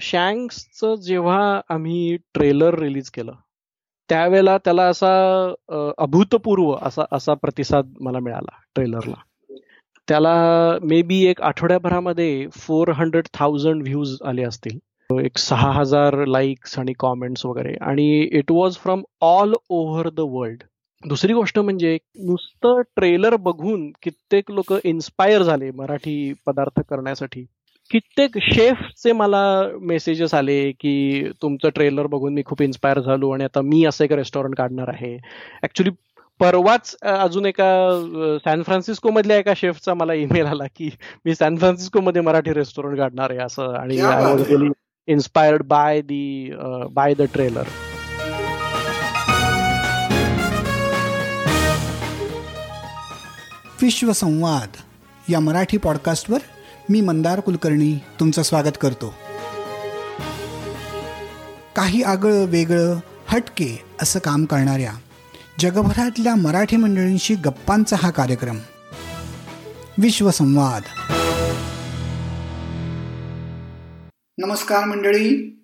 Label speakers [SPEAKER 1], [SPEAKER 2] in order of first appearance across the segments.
[SPEAKER 1] शँक्सचं जेव्हा आम्ही trailer release केलं त्यावेळेला त्याला असा अभूतपूर्व असा असा प्रतिसाद मला मिळाला ट्रेलरला. त्याला मे बी एक आठवड्याभरामध्ये फोर हंड्रेड थाउजंड व्ह्यूज आले असतील. एक सहा हजार लाईक्स आणि कॉमेंट्स वगैरे. आणि it was from all over the world दुसरी गोष्ट म्हणजे नुसतं ट्रेलर बघून कित्येक लोक इन्स्पायर झाले मराठी पदार्थ करण्यासाठी. कित्येक शेफचे मला मेसेजेस आले की तुमचं ट्रेलर बघून मी खूप इन्स्पायर झालो आणि आता मी असं एक रेस्टॉरंट काढणार आहे. ऍक्च्युली परवाच अजून एका सॅन फ्रान्सिस्को मधल्या एका शेफचा मला ईमेल आला की मी सॅन फ्रान्सिस्को मध्ये मराठी रेस्टॉरंट काढणार आहे असं आणि I was really inspired by the by the trailer
[SPEAKER 2] Vishwasamvad या मराठी पॉडकास्टवर मी मंदार कुलकर्णी तुमचं स्वागत करतो. काही आगळं वेगळं हटके असं काम करणाऱ्या जगभरातल्या मराठी मंडळींशी गप्पांचा हा कार्यक्रम. विश्वसंवाद नमस्कार मंडळी.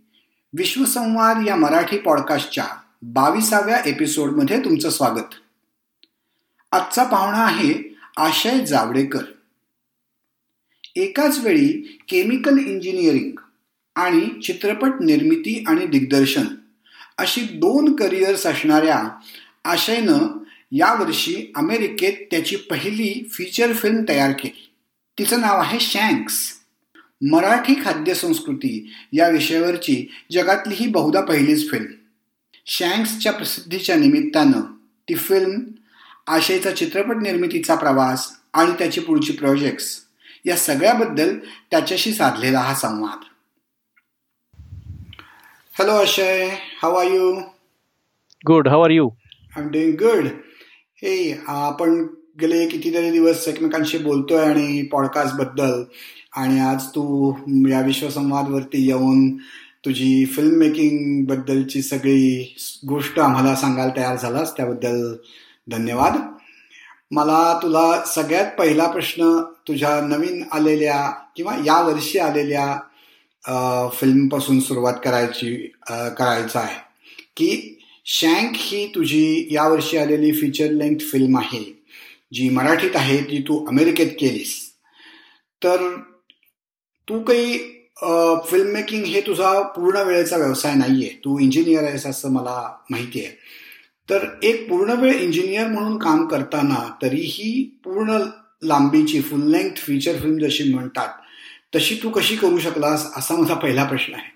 [SPEAKER 2] विश्वसंवाद या मराठी पॉडकास्टच्या बावीसाव्या एपिसोडमध्ये तुमचं स्वागत. आजचा पाहुणा आहे आशय जावडेकर. एकाच वेळी केमिकल इंजिनिअरिंग आणि चित्रपट निर्मिती आणि दिग्दर्शन अशी दोन करिअर्स असणाऱ्या आशयनं यावर्षी अमेरिकेत त्याची पहिली फीचर फिल्म तयार केली. तिचं नाव आहे शँक्स. मराठी खाद्यसंस्कृती या विषयावरची जगातली ही बहुधा पहिलीच फिल्म. शँक्सच्या प्रसिद्धीच्या निमित्तानं ती फिल्म आशयचा चित्रपट निर्मितीचा प्रवास आणि त्याची पुढची प्रोजेक्ट्स या सगळ्याबद्दल त्याच्याशी साधलेला हा संवाद. Hello Ashay how are you
[SPEAKER 1] good how are you
[SPEAKER 2] I am doing good हे आपण गेले कितीतरी दिवस एकमेकांशी बोलतोय आणि पॉडकास्टबद्दल. आणि आज तू या विश्वसंवादवरती येऊन तुझी फिल्म मेकिंग बद्दलची सगळी गोष्ट आम्हाला सांगायला तयार झालास. त्याबद्दल धन्यवाद. मला तुला सगळ्यात पहिला प्रश्न तुझ्या नवीन आलेल्या किंवा या वर्षी आलेल्या फिल्मपासून सुरुवात करायची करायचं आहे. की शँक ही तुझी यावर्षी आलेली फीचर लेंथ फिल्म आहे. जी मराठीत आहे ती तू अमेरिकेत केलीस. तर तू काही फिल्म मेकिंग हे तुझा पूर्ण वेळेचा व्यवसाय नाही आहे तू इंजिनियर आहेस असं मला माहिती आहे. तर एक पूर्ण वेळ इंजिनियर म्हणून काम करताना तरीही पूर्ण लांबीची फुल लेंथ फीचर फिल्म जशी म्हणतात तशी तू कशी करू शकलास असा माझा पहिला प्रश्न आहे.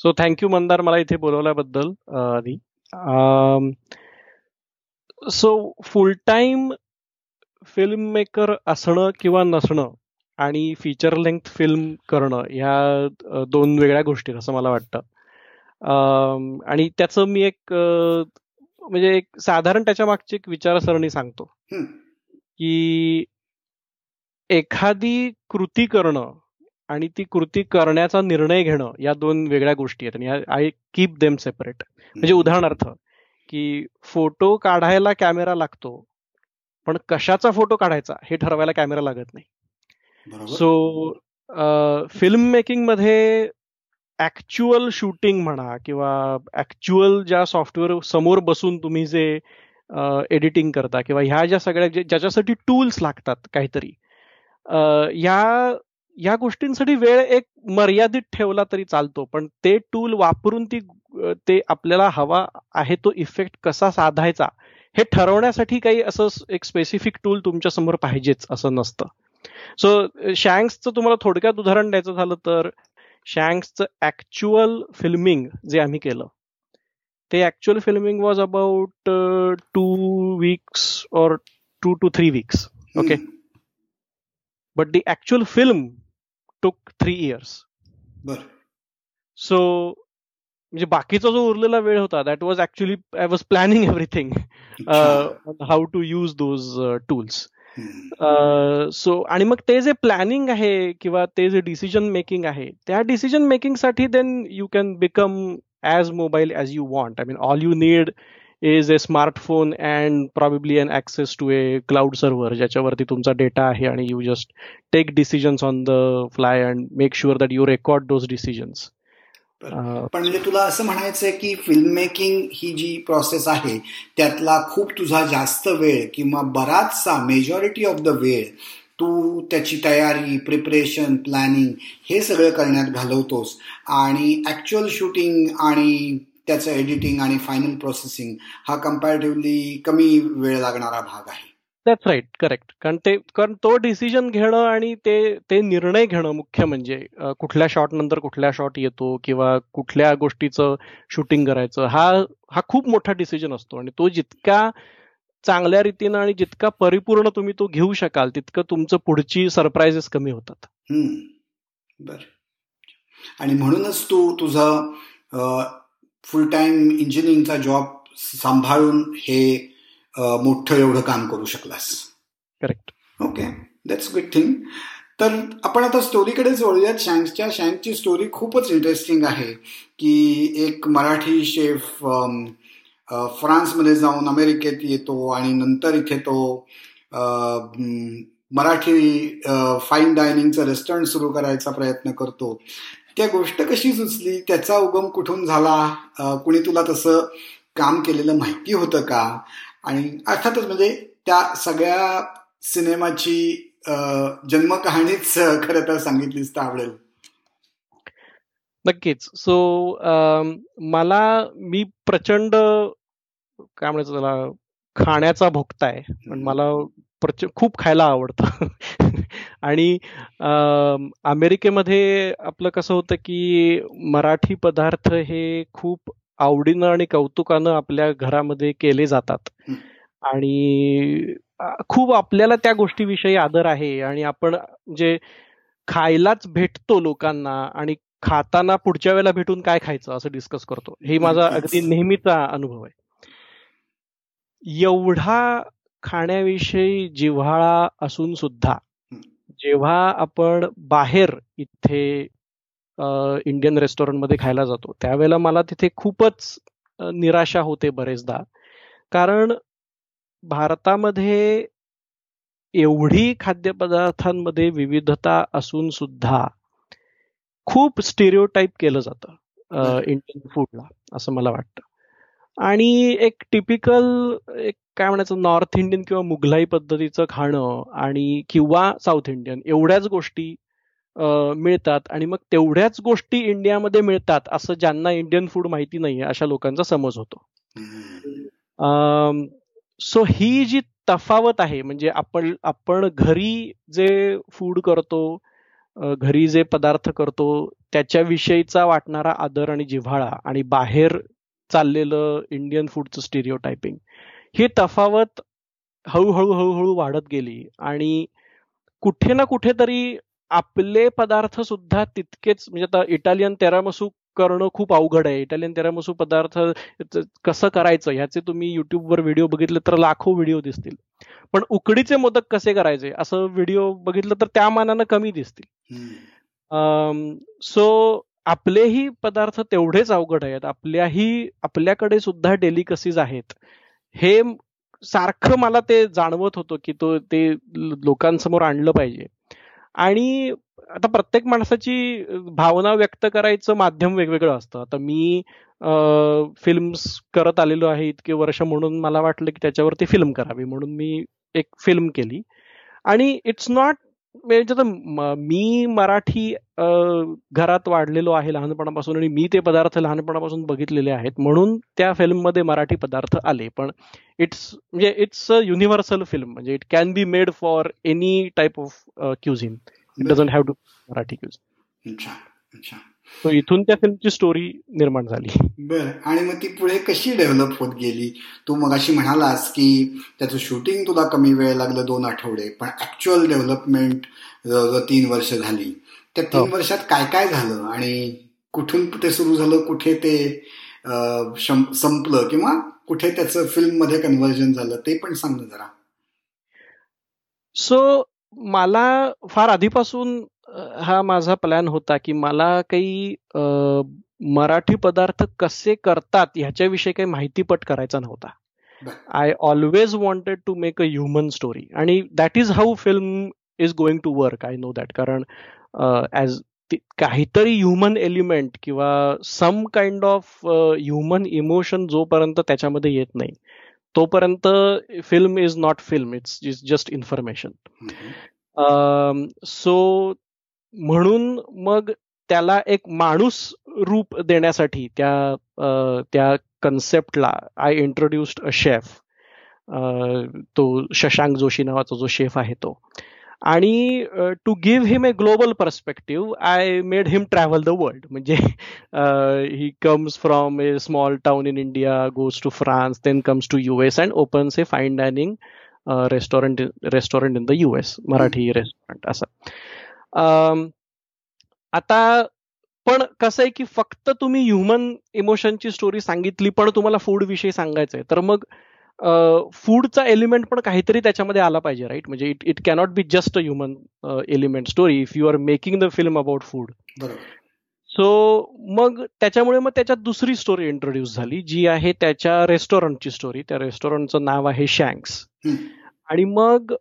[SPEAKER 1] सो थँक्यू मंदार मला इथे बोलवल्याबद्दल आधी. So full time film maker असणं किंवा नसणं आणि फीचर लेंथ फिल्म करणं ह्या दोन वेगळ्या गोष्टी असं मला वाटतं. आणि त्याचं मी एक म्हणजे एक साधारण त्याच्या मागची एक विचारसरणी सांगतो. की एखादी कृती करणं आणि ती कृती करण्याचा निर्णय घेणं या दोन वेगळ्या गोष्टी आहेत. आय कीप देम सेपरेट म्हणजे उदाहरणार्थ की फोटो काढायला कॅमेरा लागतो पण कशाचा फोटो काढायचा हे ठरवायला कॅमेरा लागत नाही. सो फिल्म मेकिंगमध्ये ऍक्च्युअल शूटिंग म्हणा किंवा ऍक्च्युअल ज्या सॉफ्टवेअर समोर बसून तुम्ही जे एडिटिंग करता किंवा ह्या ज्या सगळ्या ज्याच्यासाठी टूल्स लागतात काहीतरी ह्या या गोष्टींसाठी वेळ एक मर्यादित ठेवला तरी चालतो पण ते टूल वापरून ती ते आपल्याला हवा आहे तो इफेक्ट कसा साधायचा हे ठरवण्यासाठी काही असं एक स्पेसिफिक टूल तुमच्यासमोर पाहिजेच असं नसतं. सो शँक्सचं तुम्हाला थोडक्यात उदाहरण द्यायचं झालं तर शँक्सचं ऍक्च्युअल फिल्मिंग जे आम्ही केलं ते actual filming was about two weeks और two two three weeks okay but the actual film took three years so म्हणजे बाकीचा जो उरलेला वेळ होता that was actually I was planning everything how to use those tools so आणि मग ते जे प्लॅनिंग आहे किंवा ते जे डिसिजन मेकिंग आहे त्या decision मेकिंगसाठी then you can become as mobile as you want I mean all you need is a smartphone and probably an access to a cloud server ज्याच्यावरती तुमचा डेटा आहे आणि you just take decisions on the fly and make sure that you record those decisions
[SPEAKER 2] पण म्हणजे तुला असं म्हणायचंय की फिल्म मेकिंग ही जी प्रोसेस आहे त्यातला खूप तुझा जास्त वेळ किंवा बराचसा मेजॉरिटी ऑफ द वेळ तू त्याची तयारी प्रिपरेशन प्लॅनिंग हे सगळं करण्यात घालवतोस. आणि ऍक्च्युअल शूटिंग आणि त्याचं एडिटिंग आणि फायनल प्रोसेसिंग हा कम्पॅरेटिव्हली कमी वेळ लागणारा भाग आहे.
[SPEAKER 1] दॅट्स राईट करेक्ट कारण ते कारण तो डिसिजन घेणं आणि ते ते निर्णय घेणं मुख्य म्हणजे कुठल्या शॉट नंतर कुठल्या शॉट येतो किंवा कुठल्या गोष्टीचं शूटिंग करायचं हा हा खूप मोठा डिसिजन असतो. आणि तो जितका चांगल्या रीतीनं आणि जितका परिपूर्ण तुम्ही तो घेऊ शकाल तितकं तुमचं पुढची सरप्राईजेस कमी होतात.
[SPEAKER 2] बर. आणि म्हणूनच तू तुझा फुल टाइम इंजिनिअरिंगचा जॉब सांभाळून हे मोठं एवढं काम करू शकलास.
[SPEAKER 1] Correct
[SPEAKER 2] okay that's good thing तर आपण आता स्टोरीकडेच वळूयात शँक्सच्या शँकची स्टोरी खूपच इंटरेस्टिंग आहे की एक मराठी शेफ फ्रान्समध्ये जाऊन अमेरिकेत येतो आणि नंतर इथे तो मराठी फाईन डायनिंगचं रेस्टॉरंट सुरू करायचा प्रयत्न करतो. त्या गोष्ट कशी सुचली? त्याचा उगम कुठून झाला? कुणी तुला तसं काम केलेलं माहिती होतं का? आणि अर्थातच म्हणजे त्या सगळ्या सिनेमाची जन्मकहाणीच खरं तर सांगितलीच तर आवडेल
[SPEAKER 1] नक्कीच सो मला मी प्रचंड काय म्हणायचं त्याला खाण्याचा भोगता आहे. पण मला खूप खायला आवडतं. आणि अमेरिकेमध्ये आपलं कसं होतं की मराठी पदार्थ हे खूप आवडीनं आणि कौतुकानं आपल्या घरामध्ये केले जातात. आणि खूप आपल्याला त्या गोष्टीविषयी आदर आहे आणि आपण म्हणजे खायलाच भेटतो लोकांना आणि खाताना पुढच्या वेळेला भेटून काय खायचं असं डिस्कस करतो हे माझा अगदी नेहमीचा अनुभव आहे. एवढा खाण्याविषयी जिव्हाळा असून सुद्धा जेव्हा आपण बाहेर इथे इंडियन रेस्टॉरंटमध्ये खायला जातो. त्यावेळेला मला तिथे खूपच निराशा होते बरेचदा. कारण भारतामध्ये एवढी खाद्यपदार्थांमध्ये विविधता असून सुद्धा खूप स्टेरिओटाईप केलं जातं इंडियन फूडला असं मला वाटतं. आणि एक टिपिकल एक काय म्हणायचं नॉर्थ इंडियन किंवा मुघलाई पद्धतीचं खाणं आणि किंवा साऊथ इंडियन एवढ्याच गोष्टी मिळतात आणि मग तेवढ्याच गोष्टी इंडियामध्ये मिळतात असं ज्यांना इंडियन फूड माहिती नाहीये अशा लोकांचा समज होतो. सो ही जी तफावत आहे म्हणजे आपण आपण घरी जे फूड करतो घरी जे पदार्थ करतो त्याच्याविषयीचा वाटणारा आदर आणि जिव्हाळा आणि बाहेर चाललेलं इंडियन फूडचं स्टिरिओ टायपिंग ही तफावत हळूहळू हळूहळू वाढत गेली आणि कुठे ना कुठेतरी आपले पदार्थ सुद्धा तितकेच म्हणजे आता इटालियन तेरामसू करणं खूप अवघड आहे. इटालियन तेरामसू पदार्थ कसं करायचं ह्याचे तुम्ही युट्यूबवर व्हिडिओ बघितले तर लाखो व्हिडिओ दिसतील. पण उकडीचे मोदक कसे करायचे? असं व्हिडिओ बघितलं तर त्या मानानं कमी दिसतील. सो आपलेही पदार्थ तेवढेच अवघड आहेत. आपल्याही आपल्याकडे सुद्धा डेलिकसीज आहेत. हे सारखं मला ते जाणवत होतं की तो ते लोकांसमोर आणलं पाहिजे. आणि आता प्रत्येक माणसाची भावना व्यक्त करायचं माध्यम वेगवेगळं असतं. आता मी फिल्म्स करत आलेलो आहे इतके वर्ष म्हणून मला वाटलं की त्याच्यावरती फिल्म करावी म्हणून मी एक फिल्म केली. आणि इट्स नॉट मी मराठी घरात वाढलेलो आहे लहानपणापासून आणि मी ते पदार्थ लहानपणापासून बघितलेले आहेत. म्हणून त्या फिल्ममध्ये मराठी पदार्थ आले. पण इट्स म्हणजे इट्स अ युनिव्हर्सल फिल्म म्हणजे it can be made for any type of cuisine it doesn't have to Marathi cuisine so इथून त्या फिल्मची स्टोरी निर्माण झाली.
[SPEAKER 2] बर. आणि मग ती पुढे कशी डेव्हलप होत गेली? तू मग अशी म्हणालास की त्याचं शूटिंग तुला कमी वेळ लागलं दोन आठवडे पण ऍक्च्युअल डेव्हलपमेंट तीन वर्ष झाली. त्या तीन हो. वर्षात काय काय झालं? आणि कुठून ते सुरू झालं? कुठे ते संपलं? किंवा कुठे त्याचं फिल्ममध्ये कन्व्हर्जन झालं? ते पण सांग जरा.
[SPEAKER 1] सो मला फार आधीपासून हा माझा प्लॅन होता की मला काही मराठी पदार्थ कसे करतात ह्याच्याविषयी काही माहितीपट करायचा नव्हता. I always wanted to make a human story आणि that is how film is going to work I know that कारण ऍज काहीतरी ह्युमन एलिमेंट किंवा some kind of human emotion जोपर्यंत त्याच्यामध्ये येत नाही तोपर्यंत film is not film it's is just information so म्हणून मग त्याला एक माणूस रूप देण्यासाठी त्या त्या कन्सेप्टला आय इंट्रोड्युस्ड अ शेफ तो शशांक जोशी नावाचा जो शेफ आहे तो. आणि to give him a global perspective I made him travel the world म्हणजे he comes from a small town in India goes to France then comes to U S and opens a fine dining restaurant restaurant in the U S Marathi restaurant असं. आता पण कसं आहे की फक्त तुम्ही human इमोशनची story सांगितली पण तुम्हाला फूड विषयी सांगायचंय. तर मग फूडचा एलिमेंट पण काहीतरी त्याच्यामध्ये आला पाहिजे राईट म्हणजे it it cannot be just a human element story if you are making the film about food so मग त्याच्यामुळे मग त्याच्यात दुसरी स्टोरी इंट्रोड्यूस झाली जी आहे त्याच्या रेस्टॉरंटची स्टोरी त्या रेस्टॉरंटचं नाव आहे शँक्स आणि मग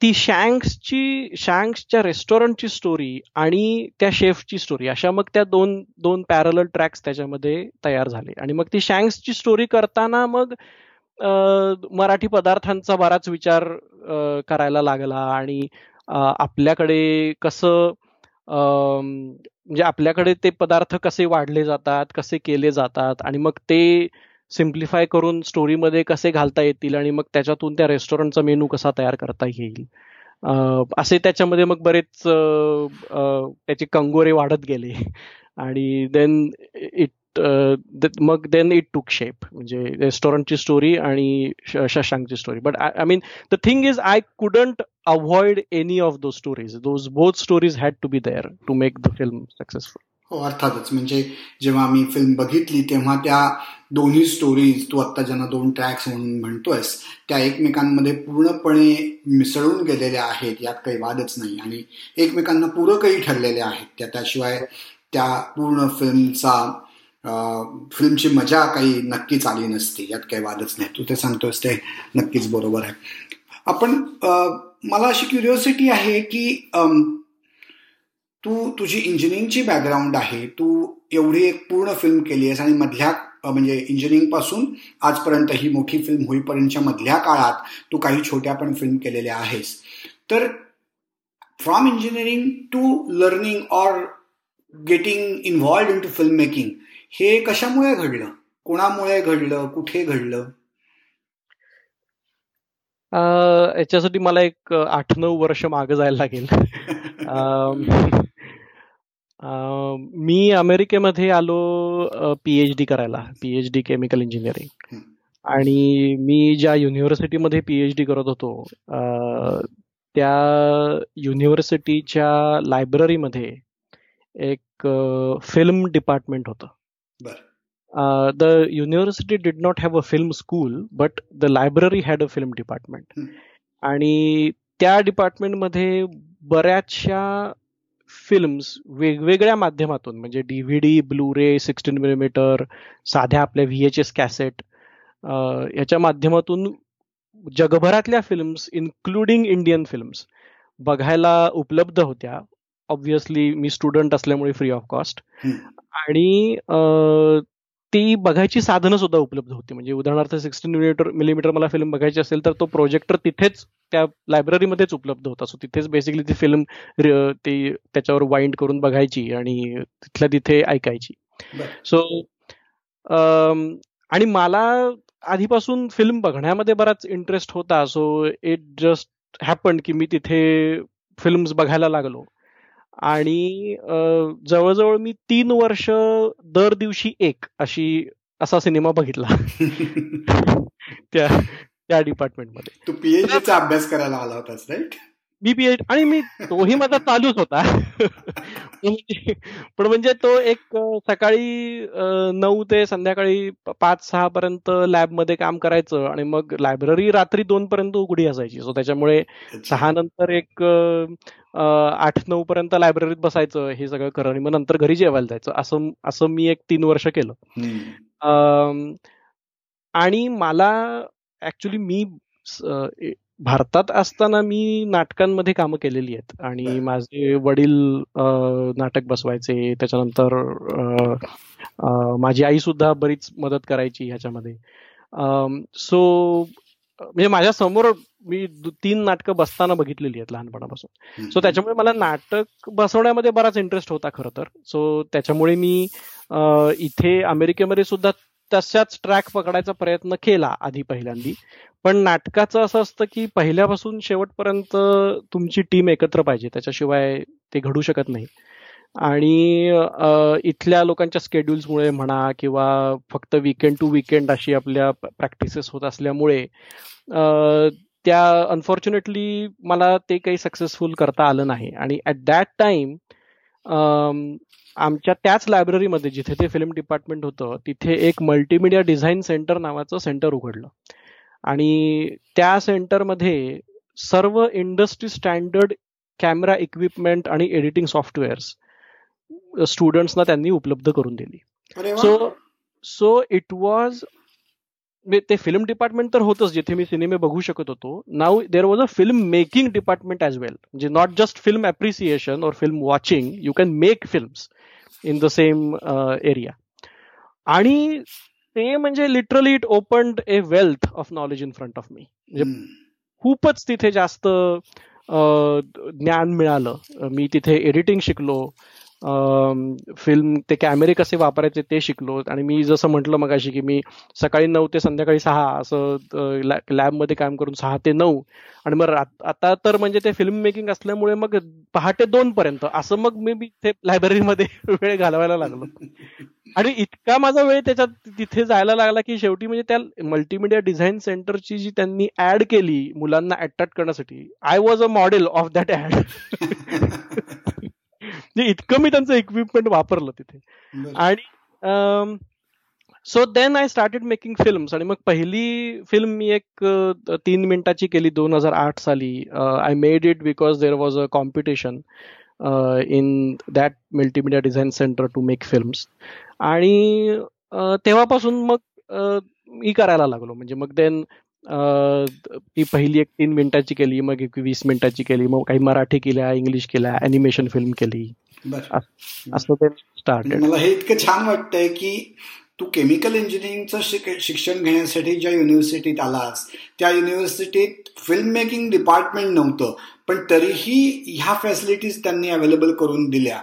[SPEAKER 1] ती शँक्सची शँक्सच्या रेस्टॉरंटची स्टोरी आणि त्या शेफची स्टोरी अशा मग त्या दोन दोन पॅरल ट्रॅक्स त्याच्यामध्ये तयार झाले. आणि मग ती शँक्सची स्टोरी करताना मग मराठी पदार्थांचा बराच विचार करायला लागला आणि आपल्याकडे कसं म्हणजे आपल्याकडे ते पदार्थ कसे वाढले जातात कसे केले जातात आणि मग ते सिम्प्लिफाय करून स्टोरीमध्ये कसे घालता येतील आणि मग त्याच्यातून त्या रेस्टॉरंटचा मेनू कसा तयार करता येईल? असे त्याच्यामध्ये मग बरेच त्याचे कंगोरे वाढत गेले. आणि देन इट मग देन इट टूक शेप म्हणजे रेस्टॉरंटची स्टोरी आणि शशांकची story but I mean the thing is I couldn't avoid any of those stories those both stories had to be there to make the film successful
[SPEAKER 2] हो अर्थातच. म्हणजे जेव्हा मी film बघितली तेव्हा त्या दोन्ही स्टोरीज तू आत्ता ज्यांना दोन ट्रॅक्स म्हणून म्हणतोयस त्या एकमेकांमध्ये पूर्णपणे मिसळून गेलेल्या आहेत. यात काही वादच नाही. आणि एकमेकांना पूरकही ठरलेल्या आहेत. त्या त्याशिवाय त्या पूर्ण फिल्मचा फिल्मची मजा काही नक्कीच आली नसते. यात काही वादच नाही. तू ते सांगतोस ते नक्कीच बरोबर आहे. आपण मला अशी क्युरिओसिटी आहे की तू तुझी इंजिनिअरिंगची बॅकग्राऊंड आहे. तू एवढी एक पूर्ण फिल्म केली आहेस आणि मधल्या म्हणजे इंजिनिअरिंगपासून आजपर्यंत ही मोठी फिल्म होईपर्यंतच्या मधल्या काळात तू काही छोट्या पण फिल्म केलेल्या आहेस. तर from engineering to learning or getting involved into film making हे कशामुळे घडलं? कोणामुळे घडलं? कुठे घडलं?
[SPEAKER 1] याच्यासाठी मला एक आठ नऊ वर्ष मागे जायला लागेल. मी अमेरिकेमध्ये आलो पीएच डी करायला पीएच डी केमिकल इंजिनिअरिंग आणि मी ज्या युनिव्हर्सिटीमध्ये पीएच डी करत होतो त्या युनिव्हर्सिटीच्या लायब्ररीमध्ये एक फिल्म डिपार्टमेंट होतं. The university did not have a film school but the library had a film department आणि त्या डिपार्टमेंटमध्ये बऱ्याचशा फिल्म्स वेगवेगळ्या माध्यमातून म्हणजे डीव्हीडी ब्लूरे सिक्स्टीन मिलीमीटर साध्या आपल्या व्ही एच एस कॅसेट याच्या माध्यमातून जगभरातल्या फिल्म्स इन्क्लुडिंग इंडियन फिल्म्स बघायला उपलब्ध होत्या. ऑब्विसली मी स्टुडंट असल्यामुळे फ्री ऑफ कॉस्ट आणि ती बघायची साधनं सुद्धा उपलब्ध होती. म्हणजे उदाहरणार्थ सिक्स्टीन मिलीमीटर मिलीमीटर मला फिल्म बघायची असेल तर तो प्रोजेक्टर तिथेच त्या लायब्ररीमध्येच उपलब्ध होता. सो तिथेच बेसिकली ती फिल्म ती त्याच्यावर वाइंड करून बघायची आणि तिथल्या तिथे ऐकायची. सो आणि मला आधीपासून फिल्म बघण्यामध्ये बराच इंटरेस्ट होता. सो इट जस्ट हॅपन की मी तिथे फिल्म्स बघायला लागलो. आणि जवळजवळ मी तीन वर्ष दर दिवशी एक अशी असा सिनेमा बघितला. त्या त्या डिपार्टमेंटमध्ये
[SPEAKER 2] तू पीएचडीचा अभ्यास करायला आला होतास राईट
[SPEAKER 1] पीएच आणि मी तोही माझा चालूच होता. पण म्हणजे तो एक सकाळी नऊ ते संध्याकाळी पाच सहा पर्यंत लॅबमध्ये काम करायचं आणि मग लायब्ररी रात्री दोन पर्यंत उघडी असायची. सो त्याच्यामुळे सहा नंतर एक आठ नऊ पर्यंत लायब्ररीत बसायचं हे सगळं करणं आणि मग नंतर घरी जेवायला जायचं. असं असं मी एक तीन वर्ष केलं. आणि मला ऍक्च्युली मी भारतात असताना मी नाटकांमध्ये कामं केलेली आहेत. आणि माझे वडील नाटक बसवायचे. त्याच्यानंतर माझी आई सुद्धा बरीच मदत करायची ह्याच्यामध्ये. सो म्हणजे माझ्यासमोर मी तीन नाटकं बसताना बघितलेली आहेत लहानपणापासून. सो त्याच्यामुळे मला नाटक बसवण्यामध्ये बराच इंटरेस्ट होता खरं तर. सो त्याच्यामुळे मी इथे अमेरिकेमध्ये सुद्धा तशाच ट्रॅक पकडायचा प्रयत्न केला आधी पहिल्यांदी. पण नाटकाचं असं असतं की पहिल्यापासून शेवटपर्यंत तुमची टीम एकत्र पाहिजे. त्याच्याशिवाय ते घडू शकत नाही. आणि इथल्या लोकांच्या स्केड्युल्समुळे म्हणा किंवा फक्त विकेंड टू विकेंड अशी आपल्या प्रॅक्टिसेस होत असल्यामुळे त्या अनफॉर्च्युनेटली मला ते काही सक्सेसफुल करता आलं नाही. आणि ॲट दॅट टाइम आमच्या त्याच लायब्ररीमध्ये जिथे ते फिल्म डिपार्टमेंट होतं तिथे एक मल्टीमीडिया डिझाईन सेंटर नावाचं सेंटर उघडलं. आणि त्या सेंटरमध्ये सर्व इंडस्ट्री स्टँडर्ड कॅमेरा इक्विपमेंट आणि एडिटिंग सॉफ्टवेअर्स स्टुडंट्सना त्यांनी उपलब्ध करून दिली. सो सो इट वॉज ते फिल्म डिपार्टमेंट तर होतच जिथे मी सिनेमे बघू शकत होतो. नाव there was a film making department as well म्हणजे नॉट जस्ट फिल्म अप्रिसिएशन और film watching you can make films in the same area आणि ते म्हणजे literally it opened a wealth of knowledge in front of me म्हणजे खूपच तिथे जास्त ज्ञान मिळालं. मी तिथे एडिटिंग शिकलो. फिल्म ते कॅमेरे कसे वापरायचे ते शिकलो. आणि मी जसं म्हटलं मगाशी की मी सकाळी नऊ ते संध्याकाळी सहा असं लॅबमध्ये काम करून सहा ते नऊ. आणि मग आता तर म्हणजे ते फिल्म मेकिंग असल्यामुळे मग पहाटे दोन पर्यंत. असं मग मी ते लायब्ररीमध्ये वेळ घालवायला लागलो. आणि इतका माझा वेळ त्याच्यात तिथे जायला लागला की शेवटी म्हणजे त्या मल्टीमीडिया डिझाईन सेंटरची जी त्यांनी ऍड केली मुलांना अट्रॅक्ट करण्यासाठी I was a model of that ad म्हणजे इतकं मी त्यांचं इक्विपमेंट वापरलं तिथे. आणि so then I started making films आणि मग पहिली फिल्म मी एक तीन मिनिटाची केली दोन हजार आठ साली. I made it because there was a competition in that multimedia design centre to make films आणि तेव्हापासून मग मी करायला लागलो. म्हणजे मग देन ती पहिली एक तीन मिनिटाची केली मग एक वीस मिनिटाची केली मग काही मराठी केल्या इंग्लिश केल्या अॅनिमेशन फिल्म केली.
[SPEAKER 2] असं ते स्टार्ट मला हे इतकं छान वाटतंय की तू केमिकल इंजिनिअरिंगचं शिक्षण घेण्यासाठी ज्या युनिव्हर्सिटीत आलास त्या युनिव्हर्सिटीत फिल्म मेकिंग डिपार्टमेंट नव्हतं पण तरीही ह्या फॅसिलिटीज त्यांनी अवेलेबल करून दिल्या.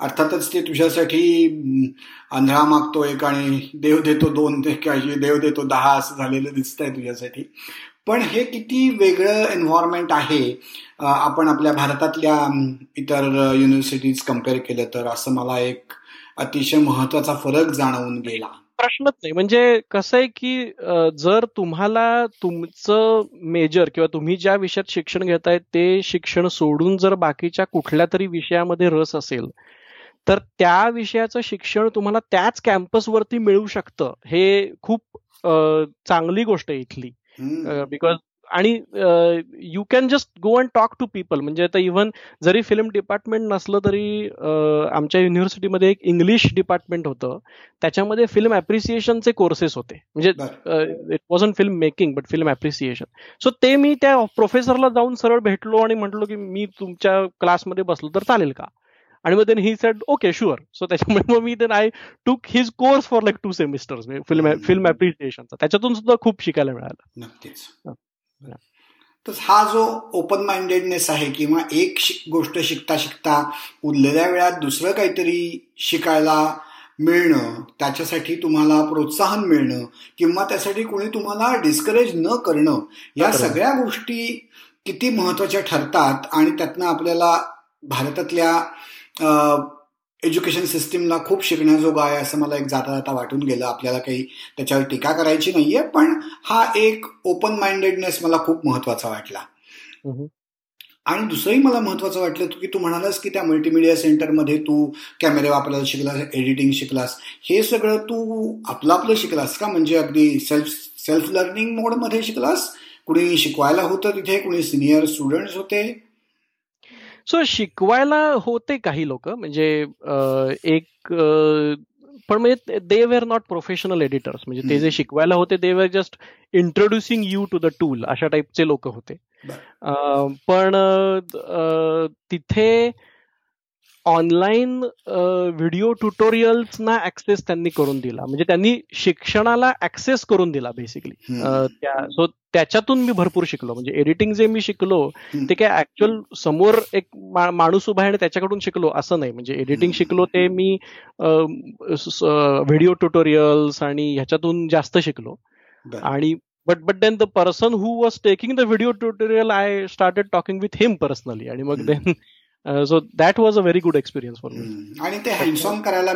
[SPEAKER 2] अर्थातच ते तुझ्यासाठी आंधळा मागतो एक आणि देव देतो दोन देव देतो दहा असं झालेलं दिसतंय तुझ्यासाठी. पण हे किती वेगळं एन्व्हायरमेंट आहे. आपण आपल्या भारतातल्या इतर युनिव्हर्सिटीज कंपेअर केलं तर असं मला एक अतिशय महत्त्वाचा फरक जाणवून गेला.
[SPEAKER 1] प्रश्नच नाही. म्हणजे कसं आहे की जर तुम्हाला तुमचं मेजर किंवा तुम्ही ज्या विषयात शिक्षण घेताय ते शिक्षण सोडून जर बाकीच्या कुठल्या तरी विषयामध्ये रस असेल तर त्या विषयाचं शिक्षण तुम्हाला त्याच कॅम्पसवरती मिळू शकतं. हे खूप चांगली गोष्ट आहे इथली. बिकॉज आणि you can just go and talk to people म्हणजे आता इव्हन जरी फिल्म डिपार्टमेंट नसलं तरी आमच्या युनिव्हर्सिटीमध्ये एक इंग्लिश डिपार्टमेंट होतं. त्याच्यामध्ये फिल्म अप्रिसिएशनचे कोर्सेस होते. म्हणजे it was an film making but film appreciation so ते मी त्या प्रोफेसरला जाऊन सरळ भेटलो आणि म्हटलो की मी तुमच्या क्लासमध्ये बसलो तर चालेल का? आणि मग then he said okay sure so त्याच्यामुळे मग मी then I took his course for like two semesters film film अप्रिसिएशनचा त्याच्यातून सुद्धा खूप शिकायला मिळालं.
[SPEAKER 2] नक्कीच. तर हा जो ओपन माइंडेडनेस आहे किंवा एक गोष्ट शिकता शिकता उरलेल्या वेळात दुसरं काहीतरी शिकायला मिळणं त्याच्यासाठी तुम्हाला प्रोत्साहन मिळणं किंवा त्यासाठी कोणी तुम्हाला डिस्करेज न करणं या सगळ्या गोष्टी किती महत्त्वाच्या ठरतात आणि त्यातनं आपल्याला भारतातल्या एज्युकेशन सिस्टीमला खूप शिकण्याजोगा आहे असं मला एक जाता जाता वाटून गेलं. आपल्याला काही त्याच्यावर टीका करायची नाहीये पण हा एक ओपन माइंडेडनेस मला खूप महत्त्वाचा वाटला. आणि दुसरंही मला महत्वाचं वाटलं की तू म्हणालास की त्या मल्टीमीडिया सेंटरमध्ये तू कॅमेरे वापरायला शिकलास एडिटिंग शिकलास. हे सगळं तू आपलं आपलं शिकलास का? म्हणजे अगदी सेल्फ सेल्फ लर्निंग मोडमध्ये शिकलास? कुणी शिकवायला होतं तिथे? कुणी सिनियर स्टुडंट्स होते?
[SPEAKER 1] सो शिकवायला होते काही लोक. म्हणजे एक पण म्हणजे they were not professional editors म्हणजे ते जे शिकवायला होते they were just introducing you to the tool अशा टाईपचे लोक होते. पण तिथे ऑनलाईन व्हिडिओ ट्युटोरियल्सना ऍक्सेस त्यांनी करून दिला. म्हणजे त्यांनी शिक्षणाला ऍक्सेस करून दिला बेसिकली सो त्याच्यातून मी भरपूर शिकलो. म्हणजे एडिटिंग जे मी शिकलो ते काय ऍक्च्युअल समोर एक माणूस उभा आहे आणि त्याच्याकडून शिकलो असं नाही. म्हणजे एडिटिंग शिकलो ते मी व्हिडिओ ट्युटोरियल्स आणि ह्याच्यातून जास्त शिकलो. आणि but but then the person who was taking the video tutorial I started talking with him personally आणि मग then so that was a very good experience for me
[SPEAKER 2] आणि ते हँड्स ऑन करायला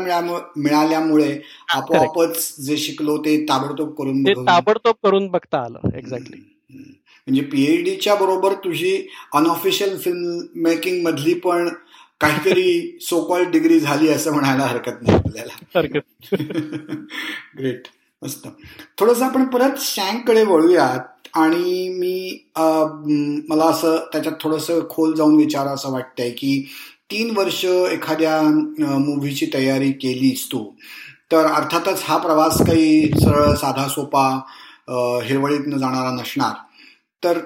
[SPEAKER 2] मिळाल्यामुळे आपोआपच जे शिकलो ते ताबडतोब करून
[SPEAKER 1] ताबडतोब करून बघता आलं एक्झॅक्टली
[SPEAKER 2] म्हणजे पीएचडीच्या बरोबर तुझी अनऑफिशियल फिल्म मेकिंग मधली पण काहीतरी सोकॉल डिग्री झाली असं म्हणायला हरकत नाही आपल्याला.
[SPEAKER 1] हरकत
[SPEAKER 2] ग्रेट मस्त थोडंसं आपण परत शँककडे वळूयात आणि मी मला असं त्याच्यात थोडंसं खोल जाऊन विचार असं वाटतंय की तीन वर्ष एखाद्या मूव्हीची तयारी केलीस तू तर अर्थातच हा प्रवास काही सरळ साधा सोपा हिरवळीतनं जाणारा नसणार. तर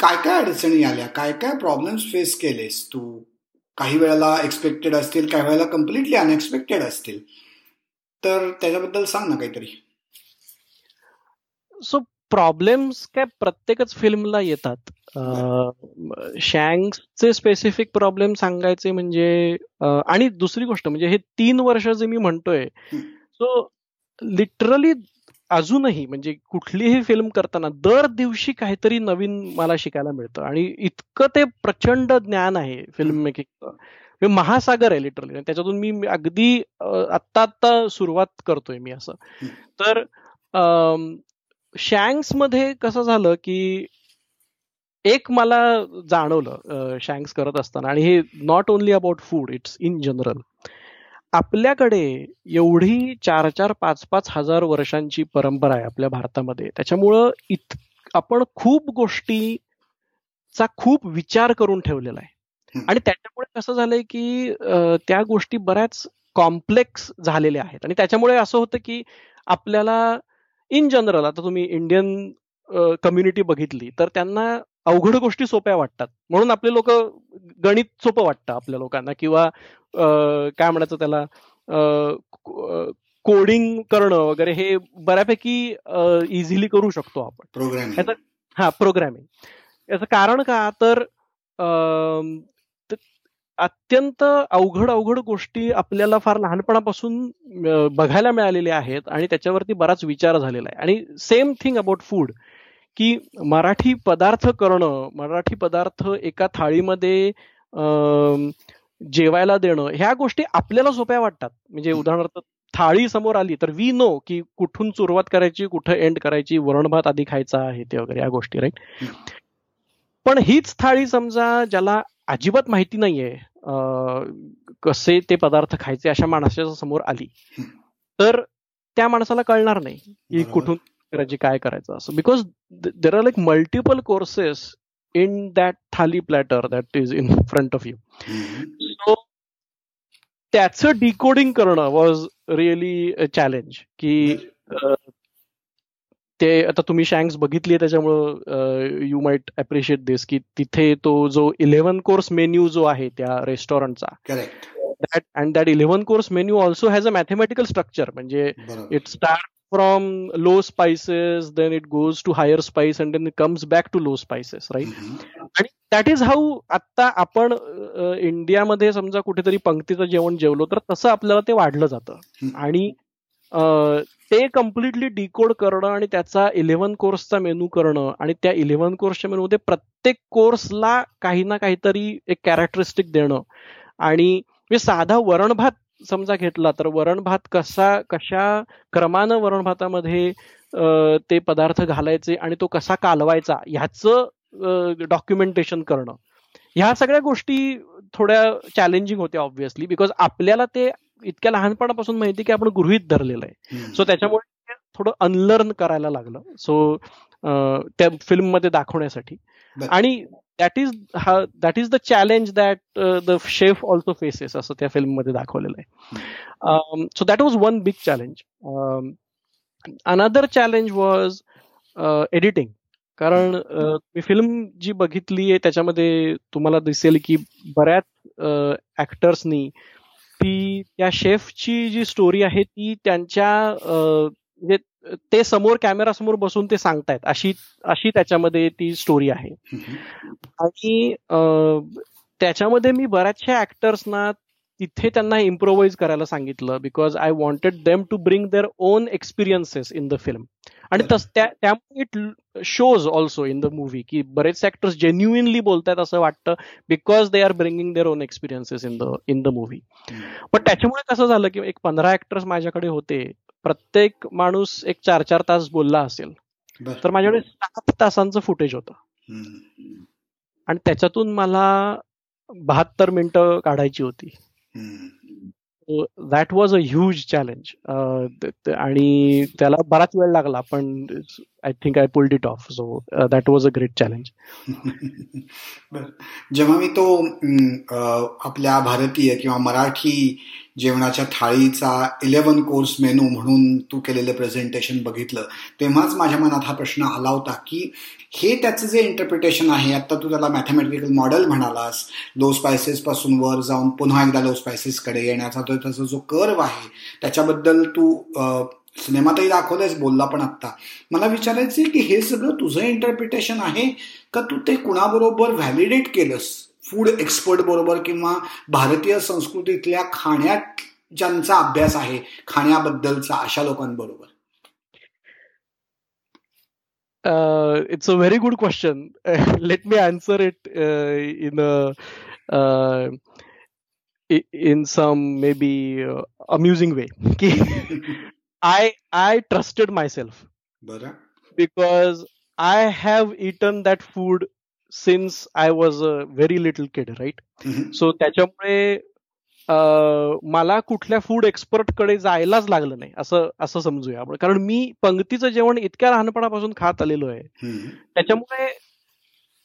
[SPEAKER 2] काय काय अडचणी आल्या? काय काय प्रॉब्लेम्स फेस केलेस तू? काही वेळेला एक्सपेक्टेड असतील काही वेळेला कम्प्लिटली अनएक्सपेक्टेड असतील. तर त्याच्याबद्दल सांग ना काहीतरी.
[SPEAKER 1] सो प्रॉब्लेम्स काय प्रत्येकच फिल्मला येतात. शँक्सचे स्पेसिफिक प्रॉब्लेम सांगायचे म्हणजे आणि दुसरी गोष्ट म्हणजे हे तीन वर्ष जे मी म्हणतोय सो लिटरली अजूनही म्हणजे कुठलीही फिल्म करताना दर दिवशी काहीतरी नवीन मला शिकायला मिळतं. आणि इतकं ते प्रचंड ज्ञान आहे फिल्म मेकिंग महासागर आहे लिटरली त्याच्यातून मी अगदी आत्ता आत्ता सुरुवात करतोय मी असं. तर शँक्समध्ये कसं झालं की एक मला जाणवलं शँक्स करत असताना आणि हे not only about food it's in general आपल्याकडे एवढी चार चार पाच पाच हजार वर्षांची परंपरा आहे आपल्या भारतामध्ये. त्याच्यामुळं इत आपण खूप गोष्टीचा खूप विचार करून ठेवलेला आहे. आणि त्याच्यामुळे कसं झालंय की त्या गोष्टी बऱ्याच कॉम्प्लेक्स झालेल्या आहेत. आणि त्याच्यामुळे असं होतं की आपल्याला इन जनरल आता तुम्ही इंडियन कम्युनिटी बघितली तर त्यांना अवघड गोष्टी सोप्या वाटतात. म्हणून आपले लोक गणित सोपं वाटतं आपल्या लोकांना किंवा काय म्हणायचं त्याला कोडिंग करणं वगैरे हे बऱ्यापैकी इझिली करू शकतो
[SPEAKER 2] आपण.
[SPEAKER 1] हा प्रोग्रॅमिंग याचं कारण का तर अत्यंत अवघड अवघड गोष्टी आपल्याला फार लहानपणापासून बघायला मिळालेल्या आहेत आणि त्याच्यावरती बराच विचार झालेला आहे. आणि सेम थिंग अबाउट फूड की मराठी पदार्थ करणं मराठी पदार्थ एका थाळीमध्ये जेवायला देणं ह्या गोष्टी आपल्याला सोप्या वाटतात. म्हणजे उदाहरणार्थ थाळी समोर आली तर वी नो की कुठून सुरुवात करायची कुठं एंड करायची वरण भात आधी खायचा आहे ते वगैरे या गोष्टी राईट पण हीच थाळी समजा ज्याला अजिबात माहिती नाहीये कसे ते पदार्थ खायचे अशा माणसाच्या समोर आली. तर त्या माणसाला कळणार नाही की कुठून करायची काय करायचं असं. Because there are like multiple courses in that thali platter that is in front of you so त्याचं डिकोडिंग करणं वॉज रिअली चॅलेंज की ते आता तुम्ही शँक्स बघितली त्याच्यामुळं यू माइट अप्रिशिएट दिस की तिथे तो जो इलेव्हन कोर्स मेन्यू जो आहे त्या रेस्टॉरंटचा that and that eleven course menu also has a mathematical structure म्हणजे it start from low spices then it goes to higher spice and then it comes back to low spices right आणि that is how आता आपण इंडियामध्ये समजा कुठेतरी पंक्तीचं जेवण जेवलो तर तसं आपल्याला ते वाढलं जातं. आणि ते कम्प्लिटली डिकोड करणं आणि त्याचा इलेव्हन कोर्सचा मेनू करणं आणि त्या इलेव्हन कोर्सच्या मेनूमध्ये प्रत्येक कोर्सला काही ना काहीतरी एक कॅरेक्टरिस्टिक देणं. आणि मी साधा वरणभात समजा घेतला तर वरणभात कसा कशा क्रमानं वरणभातामध्ये ते पदार्थ घालायचे आणि तो कसा कालवायचा ह्याचं डॉक्युमेंटेशन करणं. ह्या सगळ्या गोष्टी थोड्या चॅलेंजिंग होत्या ऑब्व्हियसली बिकॉज आपल्याला ते इतक्या लहानपणापासून माहिती की आपण गृहित धरलेलं आहे. सो त्याच्यामुळे थोडं अनलर्न करायला लागलं. सो त्या फिल्ममध्ये दाखवण्यासाठी आणि दॅट इज हा that is the challenge that the chef also faces असं त्या फिल्ममध्ये दाखवलेलं आहे. So that was one big challenge another challenge was editing कारण मी फिल्म जी बघितली आहे त्याच्यामध्ये तुम्हाला दिसेल की बऱ्याच ऍक्टर्सनी ती त्या शेफची जी स्टोरी आहे ती त्यांच्या म्हणजे ते समोर कॅमेरा समोर बसून ते सांगतायत. अशी अशी त्याच्यामध्ये ती स्टोरी आहे. आणि त्याच्यामध्ये मी बऱ्याचशा ऍक्टर्सना तिथे त्यांना इम्प्रोवाइज करायला सांगितलं because I wanted them to bring their own experiences in the film आणि तस त्यामुळे it shows also in the movie की बरेचसे ऍक्टर्स जेन्युइनली बोलतात असं वाटतं because they are bringing their own experiences in the in the movie पण त्याच्यामुळे कसं झालं की एक पंधरा ऍक्टर्स माझ्याकडे होते प्रत्येक माणूस एक चार चार तास बोलला असेल तर माझ्याकडे सात तासांचं फुटेज होतं. आणि त्याच्यातून मला बहात्तर मिनिटं काढायची होती. That was a huge challenge आणि त्याला बराच वेळ लागला पण I think I it off. So so that was a great challenge
[SPEAKER 2] जेव्हा मी तो आपल्या भारतीय किंवा मराठी जेवणाच्या थाळीचा इलेव्हन कोर्स मेनू म्हणून तू केलेलं प्रेझेंटेशन बघितलं तेव्हाच माझ्या मनात हा प्रश्न आला होता की हे त्याचं जे इंटरप्रिटेशन आहे आता तू त्याला मॅथमॅटिकल मॉडेल म्हणालास लो स्पायसेसपासून वर जाऊन पुन्हा एकदा लो स्पायसेसकडे येण्याचा तो त्याचा जो कर्व आहे त्याच्याबद्दल तू सिनेमातही दाखवलंयस बोलला पण आत्ता. मला विचारायचं की हे सगळं तुझं इंटरप्रिटेशन आहे का तू ते कुणाबरोबर व्हॅलिडेट केलंस? फूड एक्सपर्ट बरोबर किंवा भारतीय संस्कृतीतल्या खाण्यात ज्यांचा अभ्यास आहे खाण्याबद्दलचा अशा लोकांबरोबर?
[SPEAKER 1] It's a very good question let me answer it in in some maybe amusing way की I I trusted myself because I have eaten that food since I was a very little kid right so त्याच्यामुळे मला कुठल्या food एक्सपर्टकडे जायलाच लागलं नाही असं असं समजूया आपण. कारण मी पंक्तीचं जेवण इतक्या लहानपणापासून खात आलेलो आहे. त्याच्यामुळे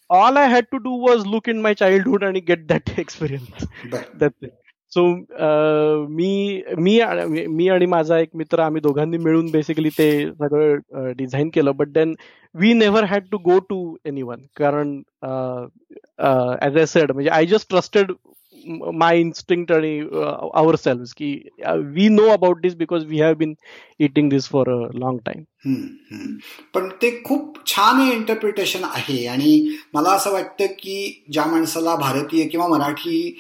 [SPEAKER 1] all I had to do was look in my childhood आणि get that experience so uh, मी मी मी आणि माझा एक मित्र आम्ही दोघांनी मिळून बेसिकली ते सगळं uh, डिझाईन केलं. But then we never had to go to anyone कारण ॲज अ सेड म्हणजे I just trusted my instinct आणि uh, आवर सेल्फ की we know about this because we have been eating this for a long time
[SPEAKER 2] पण ते खूप छान interpretation आहे. आणि मला असं वाटतं की ज्या माणसाला भारतीय किंवा मराठी